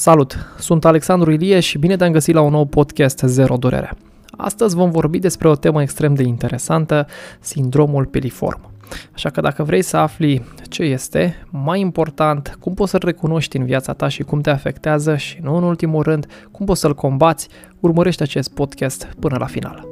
Salut! Sunt Alexandru Ilie și bine te-am găsit la un nou podcast Zero Durere. Astăzi vom vorbi despre o temă extrem de interesantă, sindromul piliform. Așa că dacă vrei să afli ce este, mai important, cum poți să-l recunoști în viața ta și cum te afectează și, nu în ultimul rând, cum poți să-l combați, urmărește acest podcast până la final.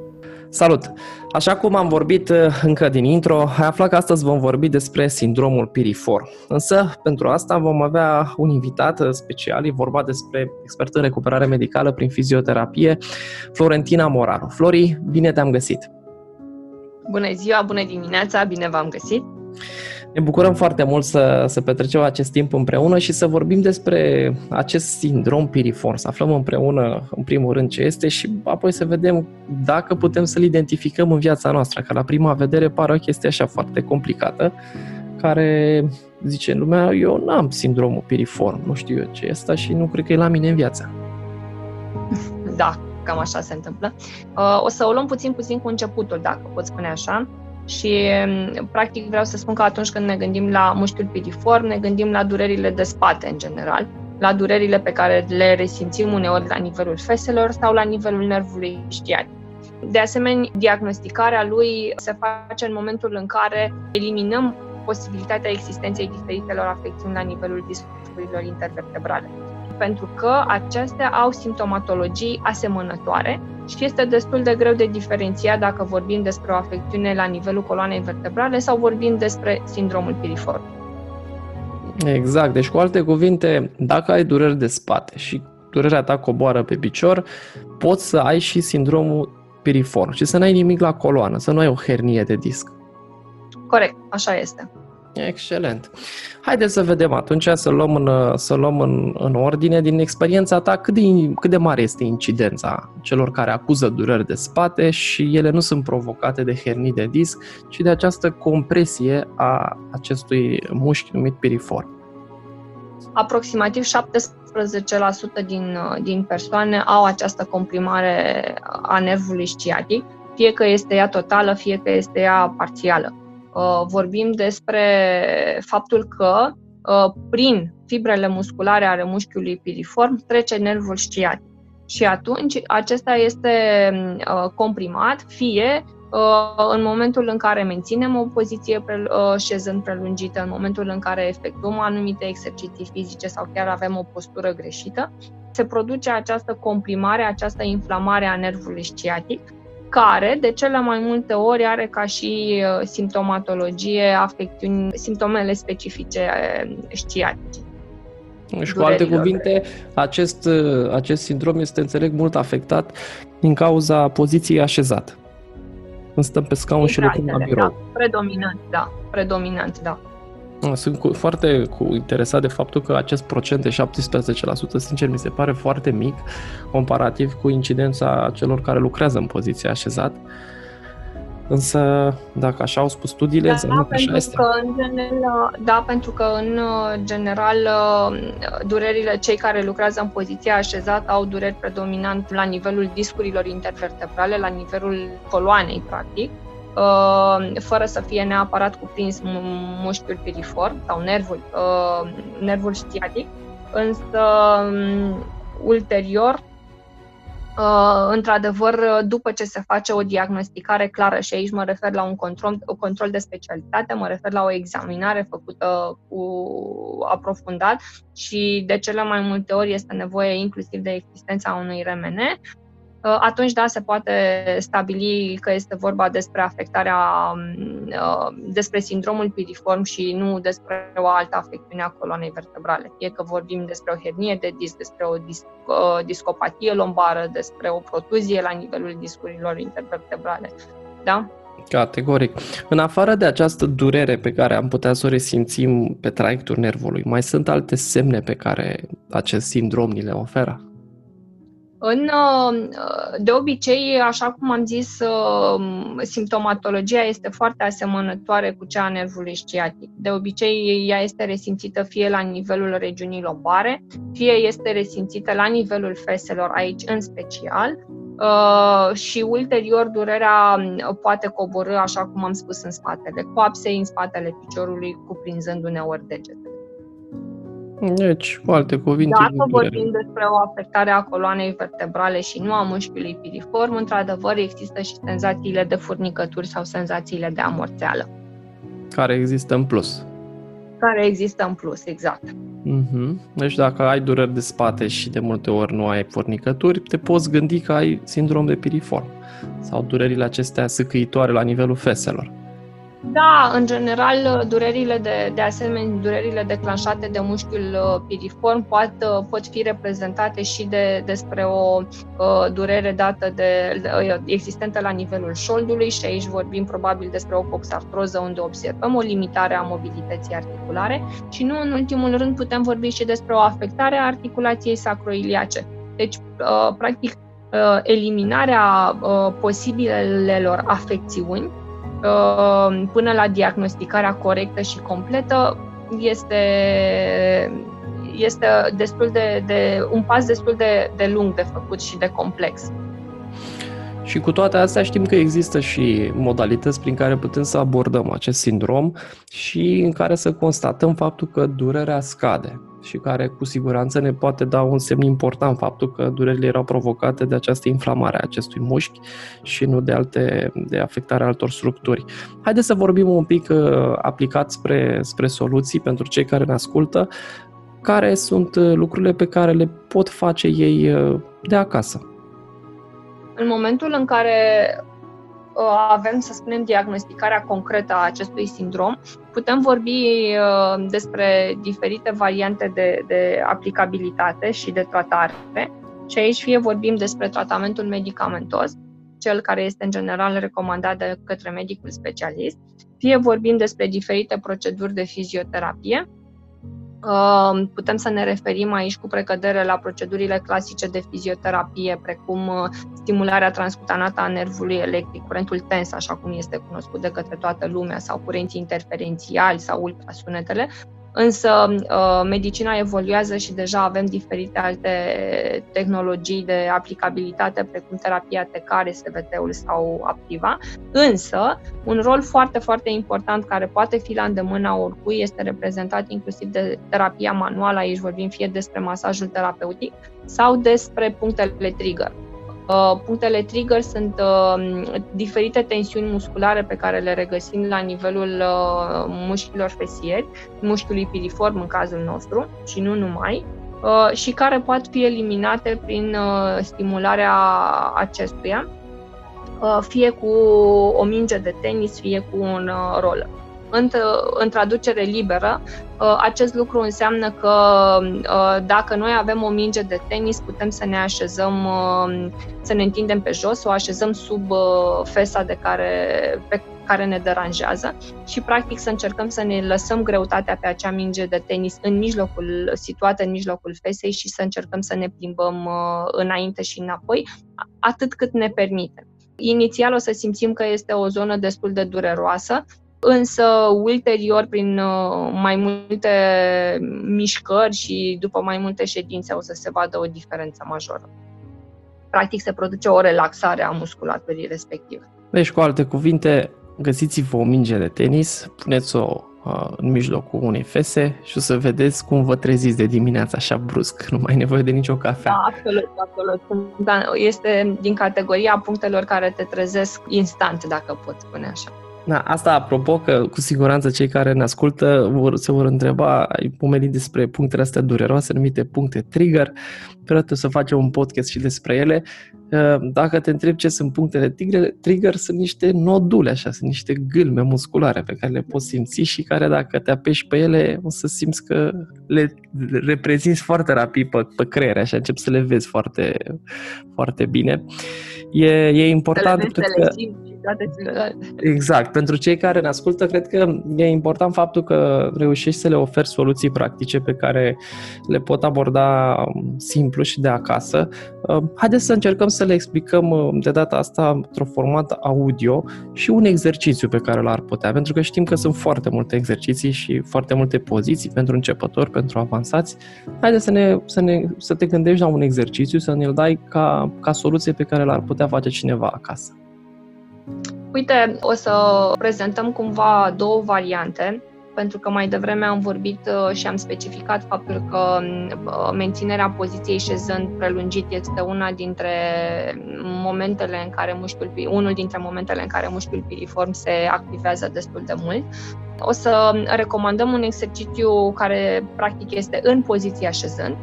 Salut! Așa cum am vorbit uh, încă din intro, ai aflat că astăzi vom vorbi despre sindromul piriform. Însă, pentru asta vom avea un invitat uh, special, e vorba despre expert în recuperare medicală prin fizioterapie, Florentina Moranu. Flori, bine te-am găsit! Bună ziua, bună dimineața, bine v-am găsit! Ne bucurăm foarte mult să, să petrecem acest timp împreună și să vorbim despre acest sindrom piriform, să aflăm împreună, în primul rând, ce este și apoi să vedem dacă putem să-l identificăm în viața noastră, că la prima vedere pare o chestie așa foarte complicată, care zice lumea, eu n-am sindromul piriform, nu știu eu ce e asta și nu cred că e la mine în viață. Da, cam așa se întâmplă. Uh, o să o luăm puțin puțin cu începutul, dacă pot spune așa. Și, mm, practic, vreau să spun că atunci când ne gândim la mușchiul piriform, ne gândim la durerile de spate, în general, la durerile pe care le resimțim uneori la nivelul feselor sau la nivelul nervului știatic. De asemenea, diagnosticarea lui se face în momentul în care eliminăm posibilitatea existenței diferitelor afecțiuni la nivelul discurilor intervertebrale pentru că acestea au simptomatologii asemănătoare și este destul de greu de diferențiat dacă vorbim despre o afecțiune la nivelul coloanei vertebrale sau vorbim despre sindromul piriform. Exact, deci cu alte cuvinte, dacă ai dureri de spate și durerea ta coboară pe picior, poți să ai și sindromul piriform și să n-ai nimic la coloană, să nu ai o hernie de disc. Corect, așa este. Excelent. Haideți să vedem atunci, să luăm în, să luăm în, în ordine din experiența ta cât de, cât de mare este incidența celor care acuză dureri de spate și ele nu sunt provocate de hernii de disc, ci de această compresie a acestui mușchi numit piriform. Aproximativ 17% din, din persoane au această comprimare a nervului sciatic, fie că este ea totală, fie că este ea parțială. Uh, vorbim despre faptul că uh, prin fibrele musculare ale mușchiului piriform trece nervul sciatic. Și atunci acesta este uh, comprimat, fie în momentul în care menținem o poziție șezând prelungită, în momentul în care efectuăm anumite exerciții fizice sau chiar avem o postură greșită, se produce această comprimare, această inflamare a nervului sciatic, care de cele mai multe ori are ca și uh, simptomatologie afecțiuni, simptomele specifice uh, sciatice. Și cu alte cuvinte, acest, uh, acest sindrom este, înțeleg, mult afectat din cauza poziției așezate. Când stăm pe scaun și lucrăm la birou. Da, predominant, da. Predominant, da. Sunt cu, foarte cu, interesat de faptul că acest procent de 17%, sincer, mi se pare foarte mic comparativ cu incidența celor care lucrează în poziția așezat. Însă, dacă așa au spus studiile, da, înseamnă că așa este. Că în general, da, pentru că în general durerile, cei care lucrează în poziția așezată au dureri predominant la nivelul discurilor intervertebrale, la nivelul coloanei, practic Uh, fără să fie neapărat cuprins mușchiul piriform sau nervul, uh, nervul știatic, însă um, ulterior Uh, într-adevăr, după ce se face o diagnosticare clară, și aici mă refer la un control, un control de specialitate, mă refer la o examinare făcută cu aprofundat și de cele mai multe ori este nevoie inclusiv de existența unui RMN, Uh, atunci, da, se poate stabili că este vorba despre afectarea, um, uh, despre sindromul piriform și nu despre o altă afecțiune a coloanei vertebrale. Fie că vorbim despre o hernie de disc, despre o dis- uh, discopatie lombară, despre o protuzie la nivelul discurilor intervertebrale. Da? Categoric. În afară de această durere pe care am putea să o resimțim pe traiectul nervului, mai sunt alte semne pe care acest sindrom ni le oferă? În, uh, de obicei, așa cum am zis, uh, simptomatologia este foarte asemănătoare cu cea a nervului sciatic. De obicei, ea este resimțită fie la nivelul regiunii lombare, fie este resimțită la nivelul feselor, aici în special, uh, și ulterior durerea poate coborâ, așa cum am spus, în spatele coapsei, în spatele piciorului, cuprinzând uneori degetele. Deci, cu alte cuvinte... Dacă vorbim despre o afectare a coloanei vertebrale și nu a mușchiului piriform, într-adevăr există și senzațiile de furnicături sau senzațiile de amorțeală. Care există în plus. Care există în plus, exact. Mm-hmm. Deci dacă ai dureri de spate și de multe ori nu ai furnicături, te poți gândi că ai sindrom de piriform sau durerile acestea sâcâitoare la nivelul feselor. Da, în general, durerile de, de asemenea, durerile declanșate de mușchiul uh, piriform pot, uh, pot fi reprezentate și de, despre o uh, durere dată de, de, uh, existentă la nivelul șoldului și aici vorbim probabil despre o coxartroză unde observăm o limitare a mobilității articulare și nu în ultimul rând putem vorbi și despre o afectare a articulației sacroiliace. Deci, uh, practic, uh, eliminarea uh, posibilelor afecțiuni Uh, până la diagnosticarea corectă și completă este, este destul de, de un pas destul de, de lung de făcut și de complex. Și cu toate astea știm că există și modalități prin care putem să abordăm acest sindrom și în care să constatăm faptul că durerea scade și care cu siguranță ne poate da un semn important faptul că durerile erau provocate de această inflamare a acestui mușchi și nu de alte de afectarea altor structuri. Haideți să vorbim un pic uh, aplicat spre, spre soluții pentru cei care ne ascultă, care sunt uh, lucrurile pe care le pot face ei uh, de acasă. În momentul în care avem, să spunem, diagnosticarea concretă a acestui sindrom, putem vorbi uh, despre diferite variante de, de aplicabilitate și de tratare. Și aici fie vorbim despre tratamentul medicamentos, cel care este în general recomandat de către medicul specialist, fie vorbim despre diferite proceduri de fizioterapie, Putem să ne referim aici cu precădere la procedurile clasice de fizioterapie, precum uh, stimularea transcutanată a nervului electric, curentul tens, așa cum este cunoscut de către toată lumea, sau curenții interferențiali sau ultrasunetele, Însă uh, medicina evoluează și deja avem diferite alte tehnologii de aplicabilitate, precum terapia tecare, SVT-ul sau Aptiva. Însă, un rol foarte, foarte important care poate fi la îndemâna oricui este reprezentat inclusiv de terapia manuală, aici vorbim fie despre masajul terapeutic sau despre punctele trigger. Uh, punctele trigger sunt uh, diferite tensiuni musculare pe care le regăsim la nivelul uh, mușchilor fesieri, mușchiului piriform în cazul nostru și nu numai, și care pot fi eliminate prin stimularea acestuia, fie cu o minge de tenis, fie cu un roller în, în traducere liberă, uh, acest lucru înseamnă că uh, dacă noi avem o minge de tenis, putem să ne așezăm, uh, să ne întindem pe jos, o așezăm sub fesa de care, pe care ne deranjează și practic să încercăm să ne lăsăm greutatea pe acea minge de tenis în mijlocul, situată în mijlocul fesei și să încercăm să ne plimbăm înainte și înapoi, atât cât ne permite. Inițial o să simțim că este o zonă destul de dureroasă, Însă, ulterior, prin uh, mai multe mișcări și după mai multe ședințe, o să se vadă o diferență majoră. Practic, se produce o relaxare a musculaturii respective. Deci, cu alte cuvinte, găsiți-vă o minge de tenis, puneți-o uh, în mijlocul unei fese și o să vedeți cum vă treziți de dimineață așa brusc, nu mai ai nevoie de nicio cafea. Da, absolut, absolut. Da, este din categoria punctelor care te trezesc instant, dacă pot spune așa. Da, asta apropo că cu siguranță cei care ne ascultă vor, se vor întreba, ai pomenit despre punctele astea dureroase numite puncte trigger, trebuie să facem un podcast și despre ele. Uh, dacă te întreb ce sunt punctele trigger, trigger sunt niște nodule, așa, sunt niște gâlme musculare pe care le poți simți și care dacă te apeși pe ele o să simți că le reprezinți foarte rapid pe, pe creier, așa încep să le vezi foarte, foarte bine. E, e important, să le vezi, că... simți toate celelalte. Exact. Pentru cei care ne ascultă, cred că e important faptul că reușești să le oferi soluții practice pe care le pot aborda um, simplu și de acasă. Um, haideți să încercăm să le explicăm um, de data asta într-o format audio și un exercițiu pe care l-ar putea, pentru că știm că sunt foarte multe exerciții și foarte multe poziții pentru începători, pentru avansați. Haideți să, ne, să, ne, să te gândești la un exercițiu, să ne-l dai ca, ca soluție pe care l-ar putea face cineva acasă. Uite, o să prezentăm cumva două variante. pentru că mai devreme am vorbit uh, și am specificat faptul că uh, menținerea poziției șezând prelungit este una dintre momentele în care mușchiul, unul dintre momentele în care mușchiul piriform se activează destul de mult. O să recomandăm un exercițiu care practic este în poziția șezând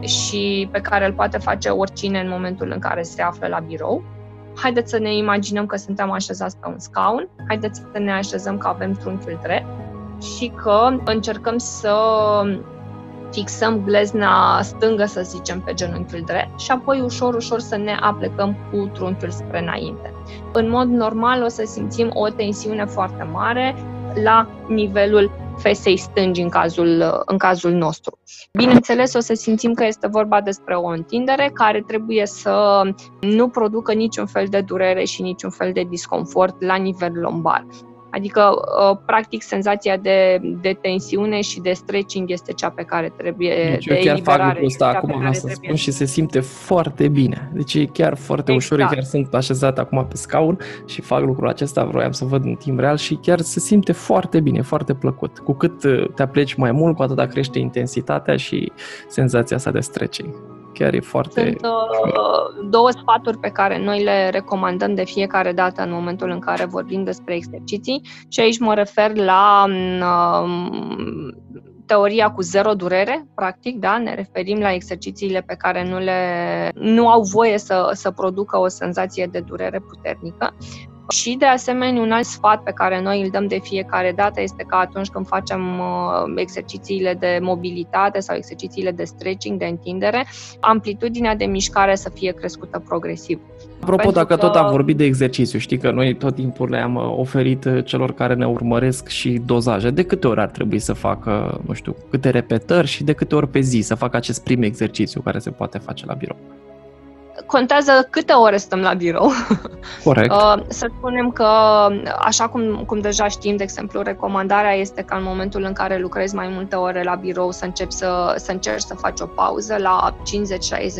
și pe care îl poate face oricine în momentul în care se află la birou haideți să ne imaginăm că suntem așezați pe un scaun, haideți să ne așezăm că avem trunchiul drept și că încercăm să fixăm glezna stângă, să zicem, pe genunchiul drept și apoi ușor, ușor să ne aplecăm cu trunchiul spre înainte. În mod normal o să simțim o tensiune foarte mare la nivelul fesei stângi în cazul, în cazul nostru. Bineînțeles, o să simțim că este vorba despre o întindere care trebuie să nu producă niciun fel de durere și niciun fel de disconfort la nivel lombar. Adică, uh, practic, senzația de, de tensiune și de stretching este cea pe care trebuie deci eu chiar fac lucrul ăsta acum, vreau să spun, și se simte foarte bine. Deci e chiar foarte exact. ușor, chiar sunt așezat acum pe scaun și fac lucrul acesta, vroiam să văd în timp real și chiar se simte foarte bine, foarte plăcut. Cu cât uh, te apleci mai mult, cu atât crește intensitatea și senzația asta de stretching. Chiar e foarte... Sunt uh, două sfaturi pe care noi le recomandăm de fiecare dată în momentul în care vorbim despre exerciții și aici mă refer la uh, teoria cu zero durere, practic, da? Ne referim la exercițiile pe care nu, le, nu au voie să, să producă o senzație de durere puternică. Și, de asemenea, un alt sfat pe care noi îl dăm de fiecare dată este că atunci când facem uh, exercițiile de mobilitate sau exercițiile de stretching, de întindere, amplitudinea de mișcare să fie crescută progresiv. Apropo, Pentru dacă că... tot am vorbit de exercițiu, știi că noi tot timpul le-am uh, oferit uh, celor care ne urmăresc și dozaje. De câte ori ar trebui să facă, nu știu, câte repetări și de câte ori pe zi să facă acest prim exercițiu care se poate face la birou? Contează câte ore stăm la birou. Corect. Uh, să spunem că, așa cum, cum deja știm, de exemplu, recomandarea este ca în momentul în care lucrezi mai multe ore la birou să începi să, să încerci să faci o pauză la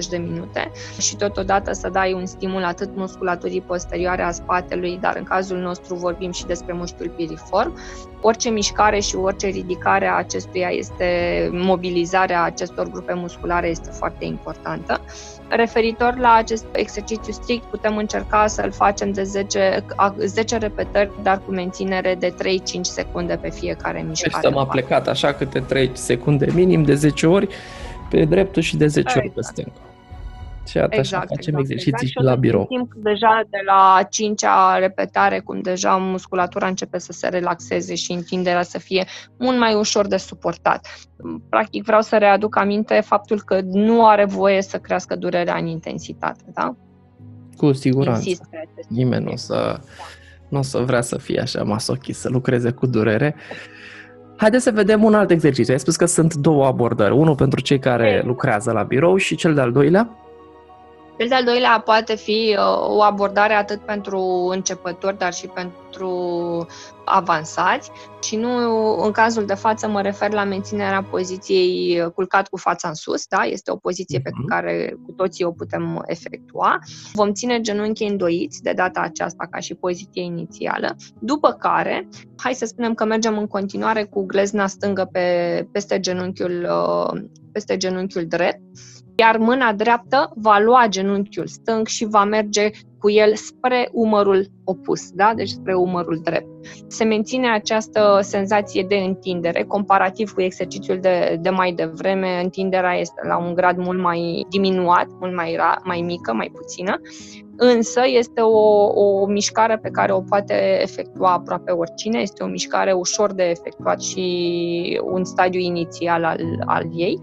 50-60 de minute și totodată să dai un stimul atât musculaturii posterioare a spatelui, dar în cazul nostru vorbim și despre mușchiul piriform. Orice mișcare și orice ridicare a acestuia este, mobilizarea acestor grupe musculare este foarte importantă. Referitor la acest exercițiu strict, putem încerca să-l facem de 10, 10 repetări, dar cu menținere de 3-5 secunde pe fiecare mișcare. Deci stăm aplecat așa câte 3 secunde minim de 10 ori pe dreptul și de 10 exact. ori pe stânga. Și atât exact, așa facem exact, exerciții exact. și la birou. Timp deja de la cincea repetare, cum deja musculatura începe să se relaxeze și întinderea să fie mult mai ușor de suportat. Practic vreau să readuc aminte faptul că nu are voie să crească durerea în intensitate, da? Cu siguranță. Nimeni nu o să, nu o să vrea să fie așa masochist, să lucreze cu durere. Haideți să vedem un alt exercițiu. Ai spus că sunt două abordări. Unul pentru cei care lucrează la birou și cel de-al doilea? Cel de-al doilea poate fi uh, o abordare atât pentru începători, dar și pentru avansați și nu în cazul de față mă refer la menținerea poziției culcat cu fața în sus, da? este o poziție pe mhm. care cu toții o putem efectua. Vom ține genunchii îndoiți de data aceasta ca și poziție inițială, după care, hai să spunem că mergem în continuare cu glezna stângă pe, peste, genunchiul, uh, peste genunchiul drept iar mâna dreaptă va lua genunchiul stâng și va merge cu el spre umărul opus, da? deci spre umărul drept. Se menține această senzație de întindere, comparativ cu exercițiul de, de mai devreme, întinderea este la un grad mult mai diminuat, mult mai, ra, mai mică, mai puțină, însă este o, o mișcare pe care o poate efectua aproape oricine, este o mișcare ușor de efectuat și un stadiu inițial al, al ei,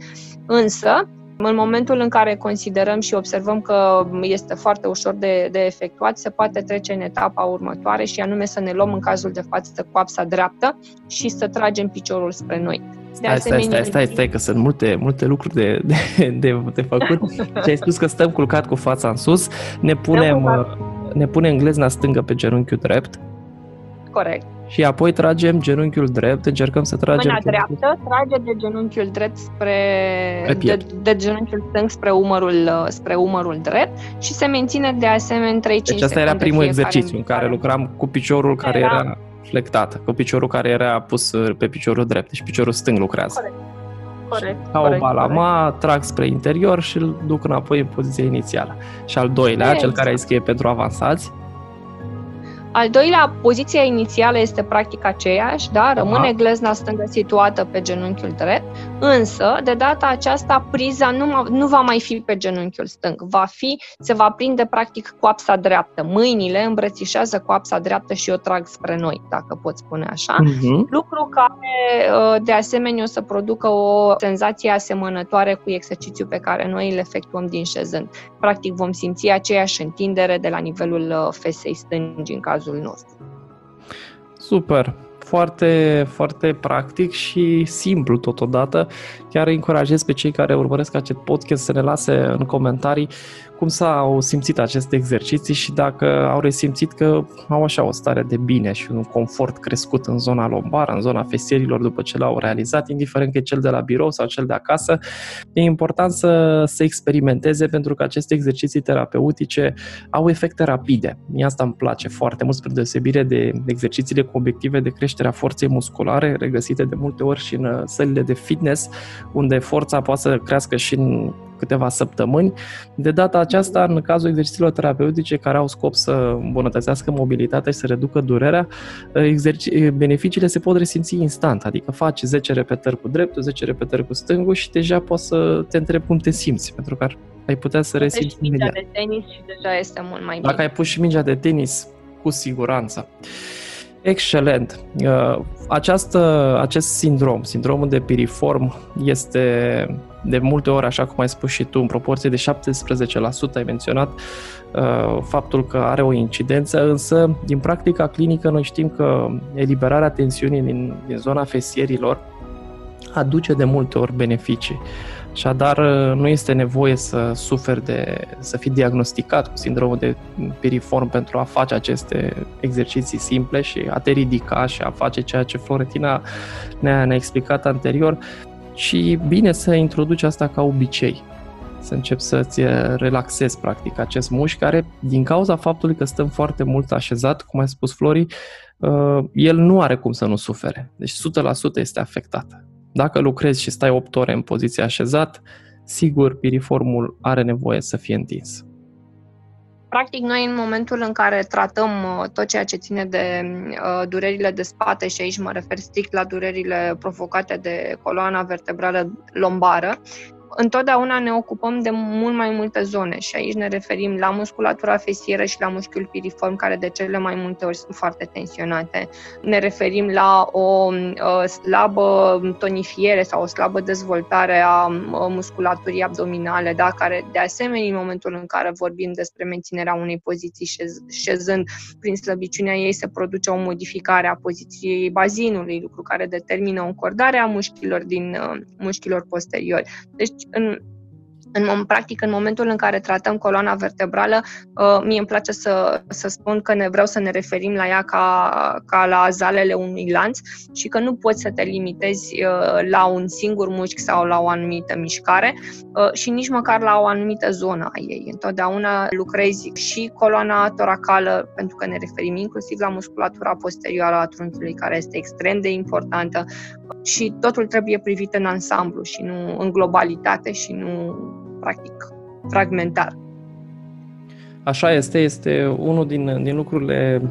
însă în momentul în care considerăm și observăm că este foarte ușor de, de efectuat, se poate trece în etapa următoare și anume să ne luăm în cazul de față coapsa dreaptă și să tragem piciorul spre noi. De stai, stai, stai, stai, stai, că sunt multe, multe lucruri de, de, de, de făcut. Și ai spus că stăm culcat cu fața în sus, ne punem, ne punem glezna stângă pe genunchiul drept. Corect și apoi tragem genunchiul drept, încercăm să tragem... Mâna dreaptă trage de genunchiul drept spre... De, de genunchiul stâng spre umărul, spre umărul drept și se menține de asemenea 3-5 Deci asta era primul exercițiu în care lucram cu piciorul era, care era flectată, cu piciorul care era pus pe piciorul drept, deci piciorul stâng lucrează. Corect. Corect, Ca corect, o balama, corect. trag spre interior și îl duc înapoi în poziția inițială. Și al doilea, Exact. cel care ai scrie pentru avansați, Al doilea, poziția inițială este practic aceeași, da? Rămâne Aha. glezna stângă situată pe genunchiul drept, însă, de data aceasta, priza nu, ma- nu va mai fi pe genunchiul stâng. Va fi, se va prinde practic coapsa dreaptă. Mâinile îmbrățișează coapsa dreaptă și o trag spre noi, dacă pot spune așa. Mhm. Lucru care, uh, de asemenea, o să producă o senzație asemănătoare cu exercițiul pe care noi îl efectuăm din șezând. Practic, vom simți aceeași întindere de la nivelul uh, fesei stângi în cazul nostru. Super! Foarte, foarte practic și simplu totodată. Chiar îi încurajez pe cei care urmăresc acest podcast să ne lase în comentarii cum s-au simțit aceste exerciții și dacă au resimțit că au așa o stare de bine și un confort crescut în zona lombară, în zona fesierilor după ce l-au realizat, indiferent că e cel de la birou sau cel de acasă. E important să se experimenteze pentru că aceste exerciții terapeutice au efecte rapide. Mie asta îmi place foarte mult, spre deosebire de exercițiile cu obiective de creștere a forței musculare, regăsite de multe ori și în uh, sălile de fitness, unde forța poate să crească și în câteva săptămâni. De data aceasta, în cazul exercițiilor terapeutice care au scop să îmbunătățească mobilitatea și să reducă durerea, exerci- beneficiile se pot resimți instant, adică faci 10 repetări cu dreptul, 10 repetări cu stângul și deja poți să te întrebi cum te simți, pentru că ai putea să Deci, resimți mingea imediat. de tenis și deja este mult mai bine. Dacă ai pus și mingea de tenis, cu siguranță. Excelent. Uh, Această, acest sindrom, sindromul de piriform, este de multe ori, așa cum ai spus și tu, în proporție de 17% ai menționat uh, faptul că are o incidență, însă din practica clinică noi știm că eliberarea tensiunii din, din zona fesierilor aduce de multe ori beneficii. Așadar, nu este nevoie să suferi de, să fii diagnosticat cu sindromul de piriform pentru a face aceste exerciții simple și a te ridica și a face ceea ce Florentina ne-a, ne-a explicat anterior și bine să introduci asta ca obicei să începi să-ți relaxezi practic acest mușchi care, din cauza faptului că stăm foarte mult așezat, cum ai spus Flori, el nu are cum să nu sufere. Deci 100% este afectat. Dacă lucrezi și stai 8 ore în poziție așezat, sigur, piriformul are nevoie să fie întins. Practic, noi în momentul în care tratăm tot ceea ce ține de uh, durerile de spate și aici mă refer strict la durerile provocate de coloana vertebrală lombară, întotdeauna ne ocupăm de mult mai multe zone și aici ne referim la musculatura fesieră și la muschiul piriform, care de cele mai multe ori sunt foarte tensionate. Ne referim la o uh, slabă tonifiere sau o slabă dezvoltare a uh, musculaturii abdominale, da? care de asemenea în momentul în care vorbim despre menținerea unei poziții șez- șezând, prin slăbiciunea ei se produce o modificare a poziției bazinului, lucru care determină o încordare a mușchilor din uh, mușchilor posteriori. Deci în, în, practic, în momentul în care tratăm coloana vertebrală, uh, mie îmi place să, să spun că ne vreau să ne referim la ea ca, ca la zalele unui lanț și că nu poți să te limitezi uh, la un singur mușchi sau la o anumită mișcare uh, și nici măcar la o anumită zonă a ei. Întotdeauna lucrezi și coloana toracală, pentru că ne referim inclusiv la musculatura posterioară a trunchiului, care este extrem de importantă și totul trebuie privit în ansamblu și nu în globalitate și nu practic fragmentar. Așa este, este unul din, din lucrurile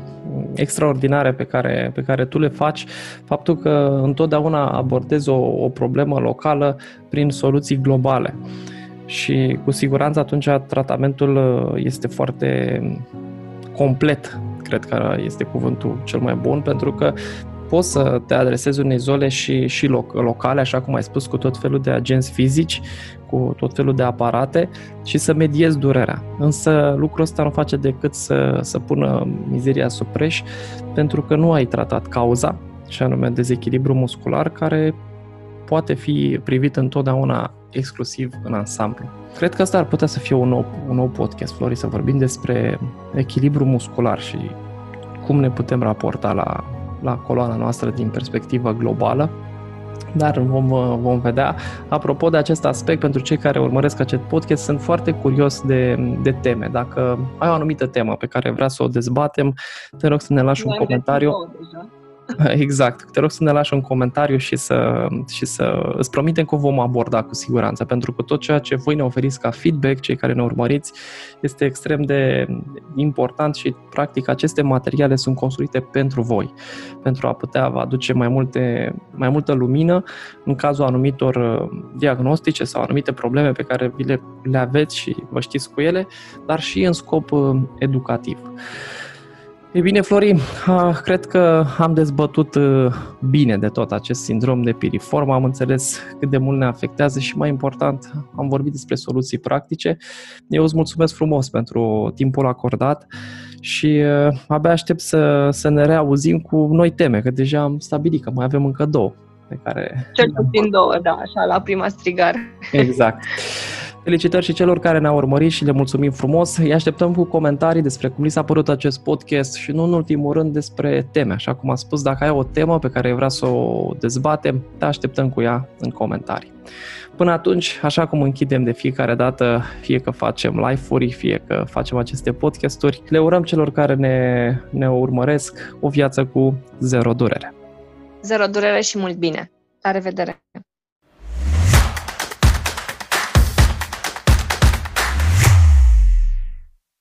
extraordinare pe care, pe care tu le faci, faptul că întotdeauna abordezi o, o problemă locală prin soluții globale. Și cu siguranță atunci tratamentul este foarte complet, cred că este cuvântul cel mai bun, pentru că poți să te adresezi unei zone și, și loc, locale, așa cum ai spus, cu tot felul de agenți fizici, cu tot felul de aparate și să mediezi durerea. Însă lucrul ăsta nu face decât să, să pună mizeria sub preș pentru că nu ai tratat cauza, și anume dezechilibru muscular, care poate fi privit întotdeauna exclusiv în ansamblu. Cred că asta ar putea să fie un nou, un nou podcast, Flori, să vorbim despre echilibru muscular și cum ne putem raporta la, la coloana noastră din perspectivă globală, dar vom, vom vedea. Apropo de acest aspect, pentru cei care urmăresc acest podcast, sunt foarte curios de, de teme. Dacă ai o anumită temă pe care vrea să o dezbatem, te rog să ne lași un comentariu. Exact. Te rog să ne lași un comentariu și să, și să îți promitem că o vom aborda cu siguranță, pentru că tot ceea ce voi ne oferiți ca feedback, cei care ne urmăriți, este extrem de important și, practic, aceste materiale sunt construite pentru voi, pentru a putea vă aduce mai, multe, mai multă lumină în cazul anumitor uh, diagnostice sau anumite probleme pe care vi le, le aveți și vă știți cu ele, dar și în scop uh, educativ. E bine, Flori, cred că am dezbătut uh, bine de tot acest sindrom de piriform, am înțeles cât de mult ne afectează și, mai important, am vorbit despre soluții practice. Eu îți mulțumesc frumos pentru timpul acordat și uh, abia aștept să, să ne reauzim cu noi teme, că deja am stabilit că mai avem încă două pe care... Cel puțin două, da, așa, la prima strigare. Exact. Felicitări și celor care ne-au urmărit și le mulțumim frumos. Îi așteptăm cu comentarii despre cum li s-a părut acest podcast și nu în ultimul rând despre teme. Așa cum am spus, dacă ai o temă pe care vrea să o dezbatem, te așteptăm cu ea în comentarii. Până atunci, așa cum închidem de fiecare dată, fie că facem live-uri, fie că facem aceste podcasturi, le urăm celor care ne, ne urmăresc o viață cu zero durere. Zero durere și mult bine. La revedere!